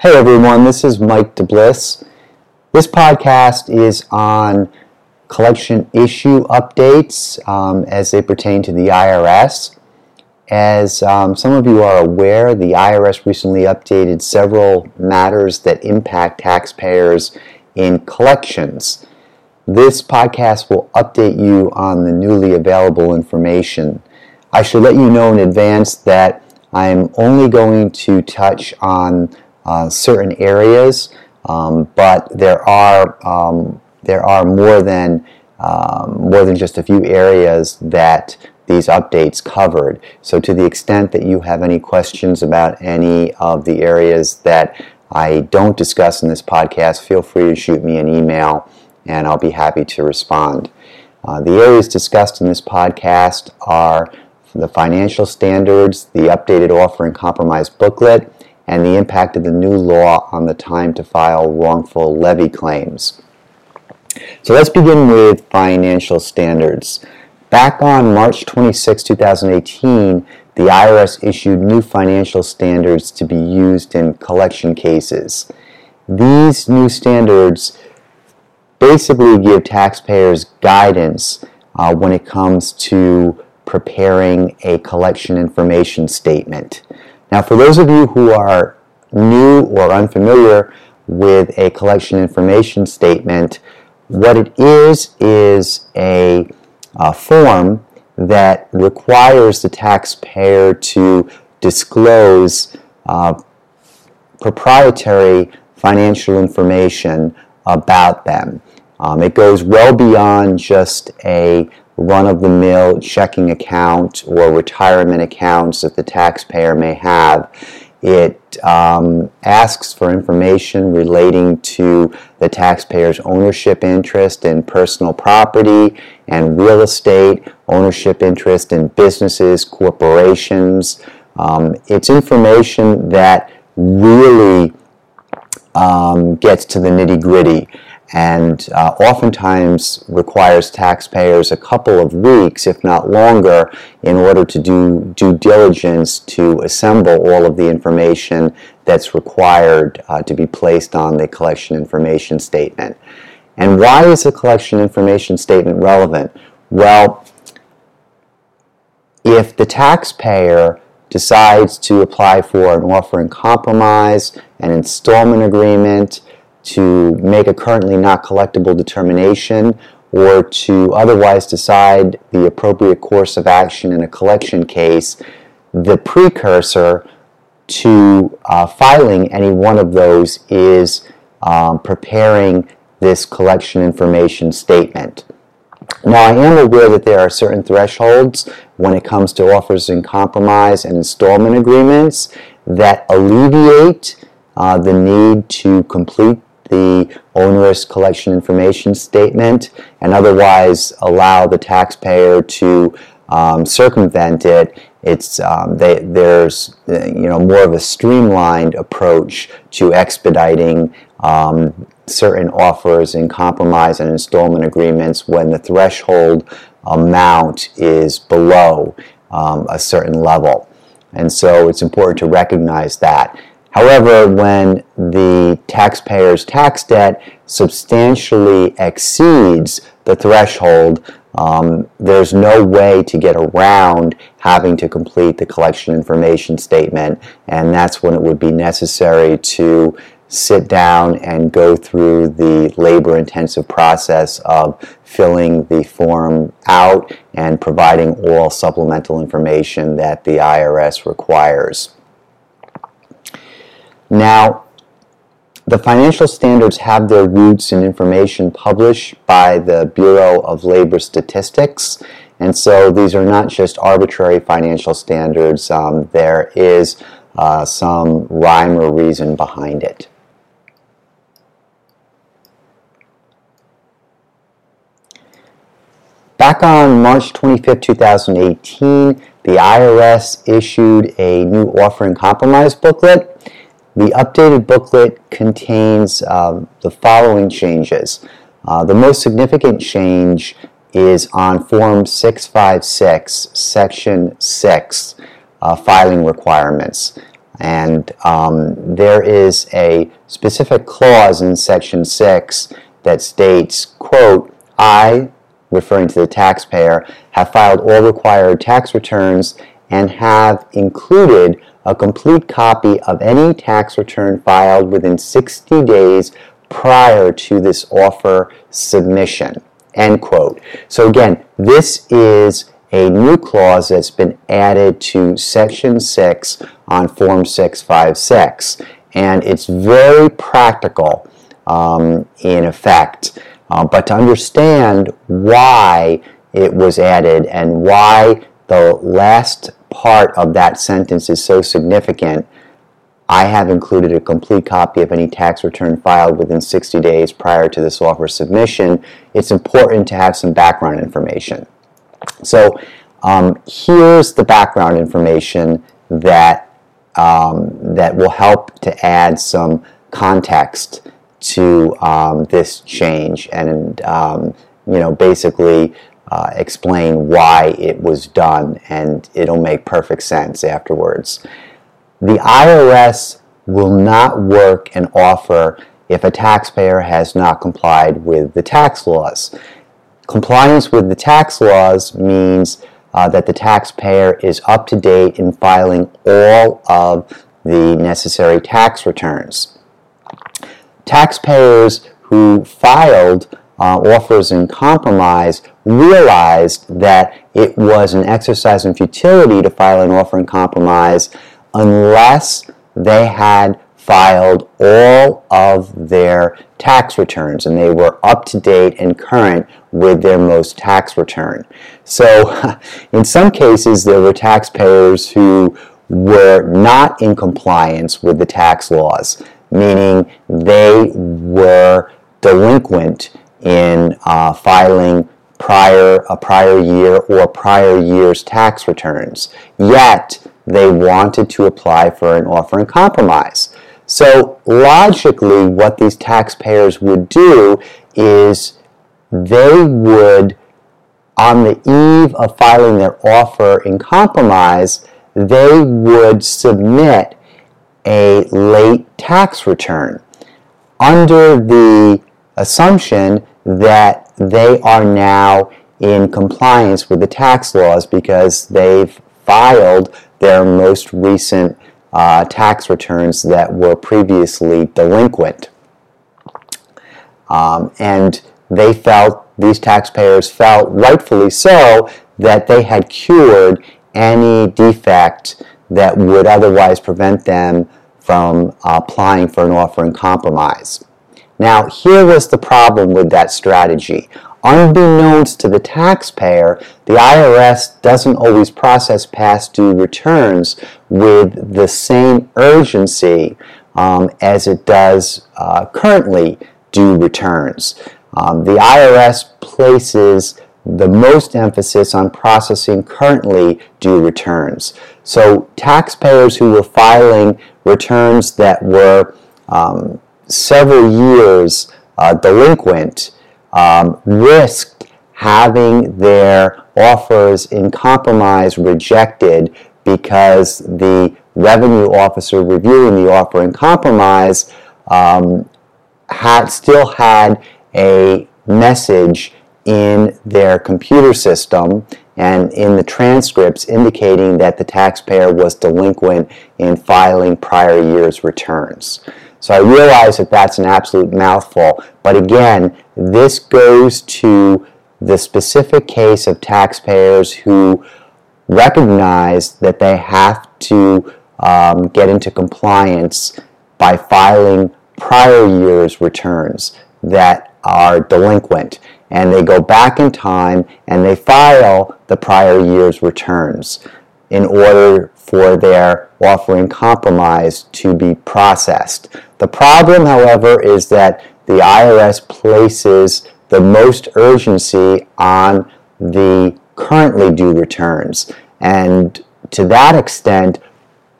Hey everyone, this is Mike DeBliss. This podcast is on collection issue updates um, as they pertain to the IRS. As um, some of you are aware, the IRS recently updated several matters that impact taxpayers in collections. This podcast will update you on the newly available information. I should let you know in advance that I'm only going to touch on uh, certain areas, um, but there are um, there are more than um, more than just a few areas that these updates covered. So, to the extent that you have any questions about any of the areas that I don't discuss in this podcast, feel free to shoot me an email and I'll be happy to respond. Uh, the areas discussed in this podcast are the financial standards, the updated offer in compromise booklet, and the impact of the new law on the time to file wrongful levy claims. So let's begin with financial standards. Back on March 26, 2018, the IRS issued new financial standards to be used in collection cases. These new standards basically give taxpayers guidance uh, when it comes to preparing a collection information statement. Now, for those of you who are new or unfamiliar with a collection information statement, what it is is a, a form that requires the taxpayer to disclose uh, proprietary financial information about them. Um, it goes well beyond just a run of the mill checking account or retirement accounts that the taxpayer may have. It um, asks for information relating to the taxpayer's ownership interest in personal property and real estate, ownership interest in businesses, corporations. Um, it's information that really um, gets to the nitty gritty and uh, oftentimes requires taxpayers a couple of weeks, if not longer, in order to do due diligence to assemble all of the information that's required uh, to be placed on the collection information statement. And why is a collection information statement relevant? Well, if the taxpayer decides to apply for an offer in compromise, an installment agreement, to make a currently not collectible determination or to otherwise decide the appropriate course of action in a collection case, the precursor to uh, filing any one of those is um, preparing this collection information statement. Now, I am aware that there are certain thresholds when it comes to offers in compromise and installment agreements that alleviate uh, the need to complete the onerous collection information statement and otherwise allow the taxpayer to um, circumvent it. It's um, they, there's you know more of a streamlined approach to expediting um, certain offers in compromise and installment agreements when the threshold amount is below um, a certain level. And so it's important to recognize that. However, when the taxpayer's tax debt substantially exceeds the threshold, um, there's no way to get around having to complete the collection information statement, and that's when it would be necessary to sit down and go through the labor intensive process of filling the form out and providing all supplemental information that the IRS requires. Now, the financial standards have their roots in information published by the Bureau of Labor Statistics. And so these are not just arbitrary financial standards, um, there is uh, some rhyme or reason behind it. Back on March 25, 2018, the IRS issued a new offer in compromise booklet the updated booklet contains uh, the following changes. Uh, the most significant change is on Form 656, Section 6, uh, filing requirements. And um, there is a specific clause in Section 6 that states, quote, I, referring to the taxpayer, have filed all required tax returns and have included a complete copy of any tax return filed within 60 days prior to this offer submission. End quote. So again, this is a new clause that's been added to Section 6 on Form 656. And it's very practical um, in effect. Uh, but to understand why it was added and why the last part of that sentence is so significant, I have included a complete copy of any tax return filed within 60 days prior to this offer submission. It's important to have some background information. So um, here's the background information that um, that will help to add some context to um, this change and um, you know basically uh, explain why it was done and it'll make perfect sense afterwards. The IRS will not work an offer if a taxpayer has not complied with the tax laws. Compliance with the tax laws means uh, that the taxpayer is up to date in filing all of the necessary tax returns. Taxpayers who filed uh, offers in compromise realized that it was an exercise in futility to file an offer in compromise unless they had filed all of their tax returns and they were up to date and current with their most tax return. So, in some cases, there were taxpayers who were not in compliance with the tax laws, meaning they were delinquent in uh, filing prior a prior year or prior year's tax returns. Yet they wanted to apply for an offer in compromise. So logically, what these taxpayers would do is they would, on the eve of filing their offer in compromise, they would submit a late tax return under the assumption that they are now in compliance with the tax laws because they've filed their most recent uh, tax returns that were previously delinquent. Um, and they felt, these taxpayers felt, rightfully so, that they had cured any defect that would otherwise prevent them from uh, applying for an offer in compromise. Now, here was the problem with that strategy. Unbeknownst to the taxpayer, the IRS doesn't always process past due returns with the same urgency um, as it does uh, currently due returns. Um, the IRS places the most emphasis on processing currently due returns. So, taxpayers who were filing returns that were um, several years uh, delinquent um, risked having their offers in compromise rejected because the revenue officer reviewing the offer in compromise um, had still had a message in their computer system and in the transcripts indicating that the taxpayer was delinquent in filing prior year's returns. So I realize that that's an absolute mouthful, but again, this goes to the specific case of taxpayers who recognize that they have to um, get into compliance by filing prior year's returns that are delinquent. And they go back in time and they file the prior year's returns in order for their offer in compromise to be processed. The problem, however, is that the IRS places the most urgency on the currently due returns. And to that extent,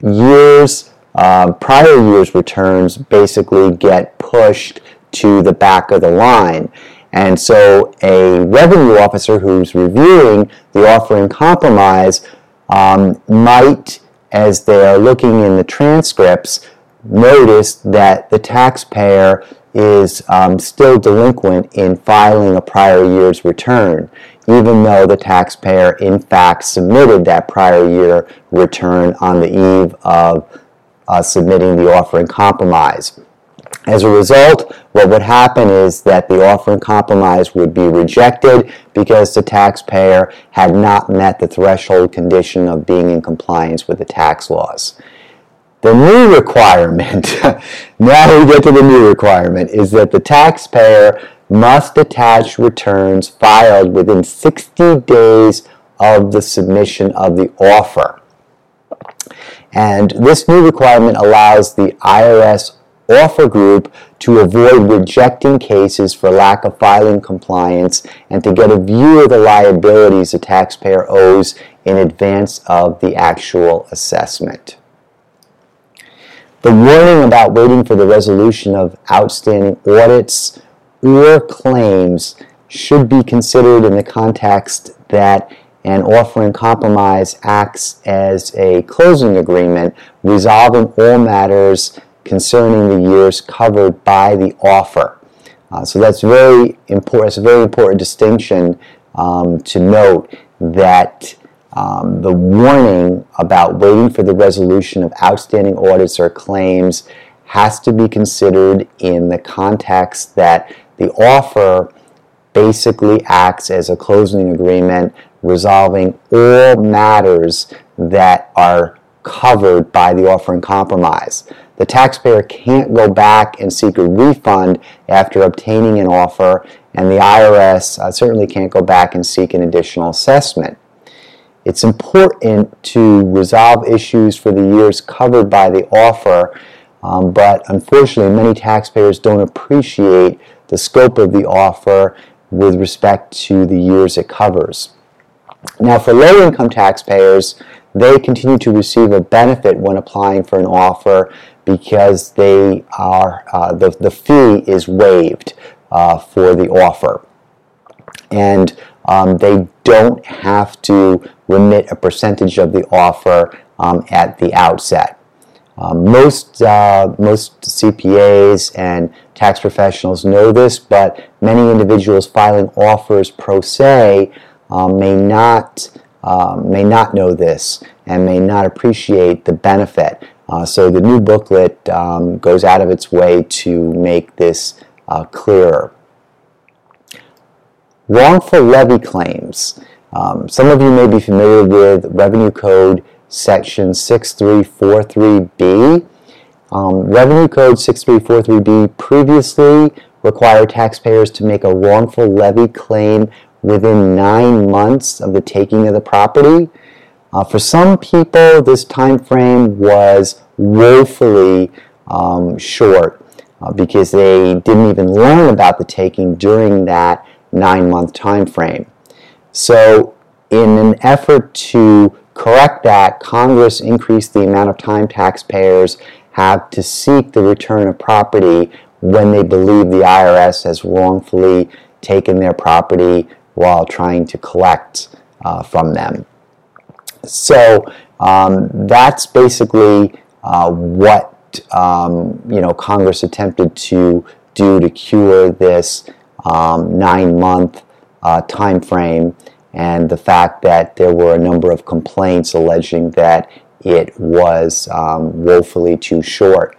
years, uh, prior years' returns basically get pushed to the back of the line. And so a revenue officer who's reviewing the offer in compromise um, might as they are looking in the transcripts, notice that the taxpayer is um, still delinquent in filing a prior year's return, even though the taxpayer in fact submitted that prior year return on the eve of uh, submitting the offer in compromise. As a result, what would happen is that the offer in compromise would be rejected because the taxpayer had not met the threshold condition of being in compliance with the tax laws. The new requirement, now we get to the new requirement, is that the taxpayer must attach returns filed within 60 days of the submission of the offer. And this new requirement allows the IRS offer group to avoid rejecting cases for lack of filing compliance and to get a view of the liabilities the taxpayer owes in advance of the actual assessment. The warning about waiting for the resolution of outstanding audits or claims should be considered in the context that an offer in compromise acts as a closing agreement resolving all matters concerning the years covered by the offer. Uh, so that's very important. It's a very important distinction um, to note that um, the warning about waiting for the resolution of outstanding audits or claims has to be considered in the context that the offer basically acts as a closing agreement resolving all matters that are covered by the offer in compromise. The taxpayer can't go back and seek a refund after obtaining an offer, and the IRS uh, certainly can't go back and seek an additional assessment. It's important to resolve issues for the years covered by the offer, um, but unfortunately, many taxpayers don't appreciate the scope of the offer with respect to the years it covers. Now, for low income taxpayers, they continue to receive a benefit when applying for an offer because they are uh, the, the fee is waived uh, for the offer. And um, they don't have to remit a percentage of the offer um, at the outset. Um, most, uh, most CPAs and tax professionals know this, but many individuals filing offers pro se um, may, not, um, may not know this and may not appreciate the benefit. Uh, so the new booklet um, goes out of its way to make this uh, clearer. Wrongful levy claims. Um, some of you may be familiar with Revenue Code Section 6343B. Um, Revenue Code 6343B previously required taxpayers to make a wrongful levy claim within nine months of the taking of the property. Uh, for some people, this time frame was woefully um, short uh, because they didn't even learn about the taking during that nine month time frame. So, in an effort to correct that, Congress increased the amount of time taxpayers have to seek the return of property when they believe the IRS has wrongfully taken their property while trying to collect uh, from them. So um, that's basically uh, what um, you know Congress attempted to do to cure this um, nine-month uh, time frame, and the fact that there were a number of complaints alleging that it was um, woefully too short.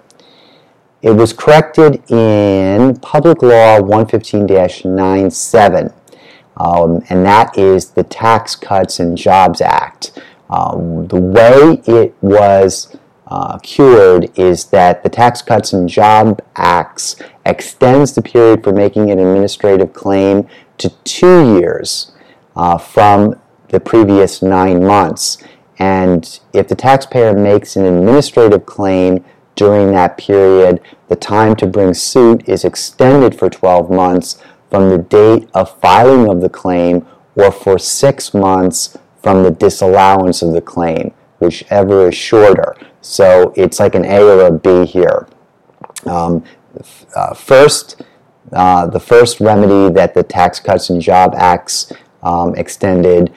It was corrected in Public Law 115-97, um, and that is the Tax Cuts and Jobs Act. Um, the way it was uh, cured is that the Tax Cuts and Job Acts extends the period for making an administrative claim to two years uh, from the previous nine months. And if the taxpayer makes an administrative claim during that period, the time to bring suit is extended for 12 months from the date of filing of the claim or for six months from the disallowance of the claim, whichever is shorter. So it's like an A or a B here. Um, uh, first, uh, the first remedy that the Tax Cuts and Job Acts um, extended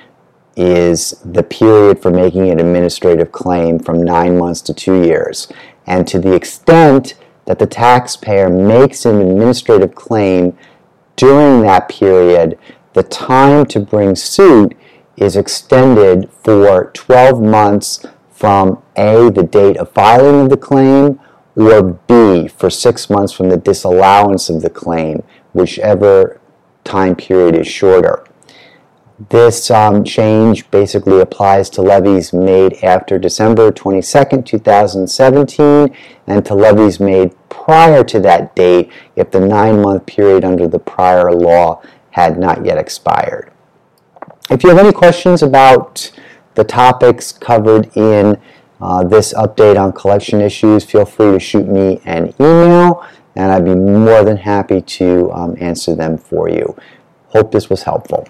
is the period for making an administrative claim from nine months to two years. And to the extent that the taxpayer makes an administrative claim during that period, the time to bring suit is extended for 12 months from A, the date of filing of the claim, or B, for six months from the disallowance of the claim, whichever time period is shorter. This um, change basically applies to levies made after December 22, 2017, and to levies made prior to that date if the nine month period under the prior law had not yet expired. If you have any questions about the topics covered in uh, this update on collection issues, feel free to shoot me an email and I'd be more than happy to um, answer them for you. Hope this was helpful.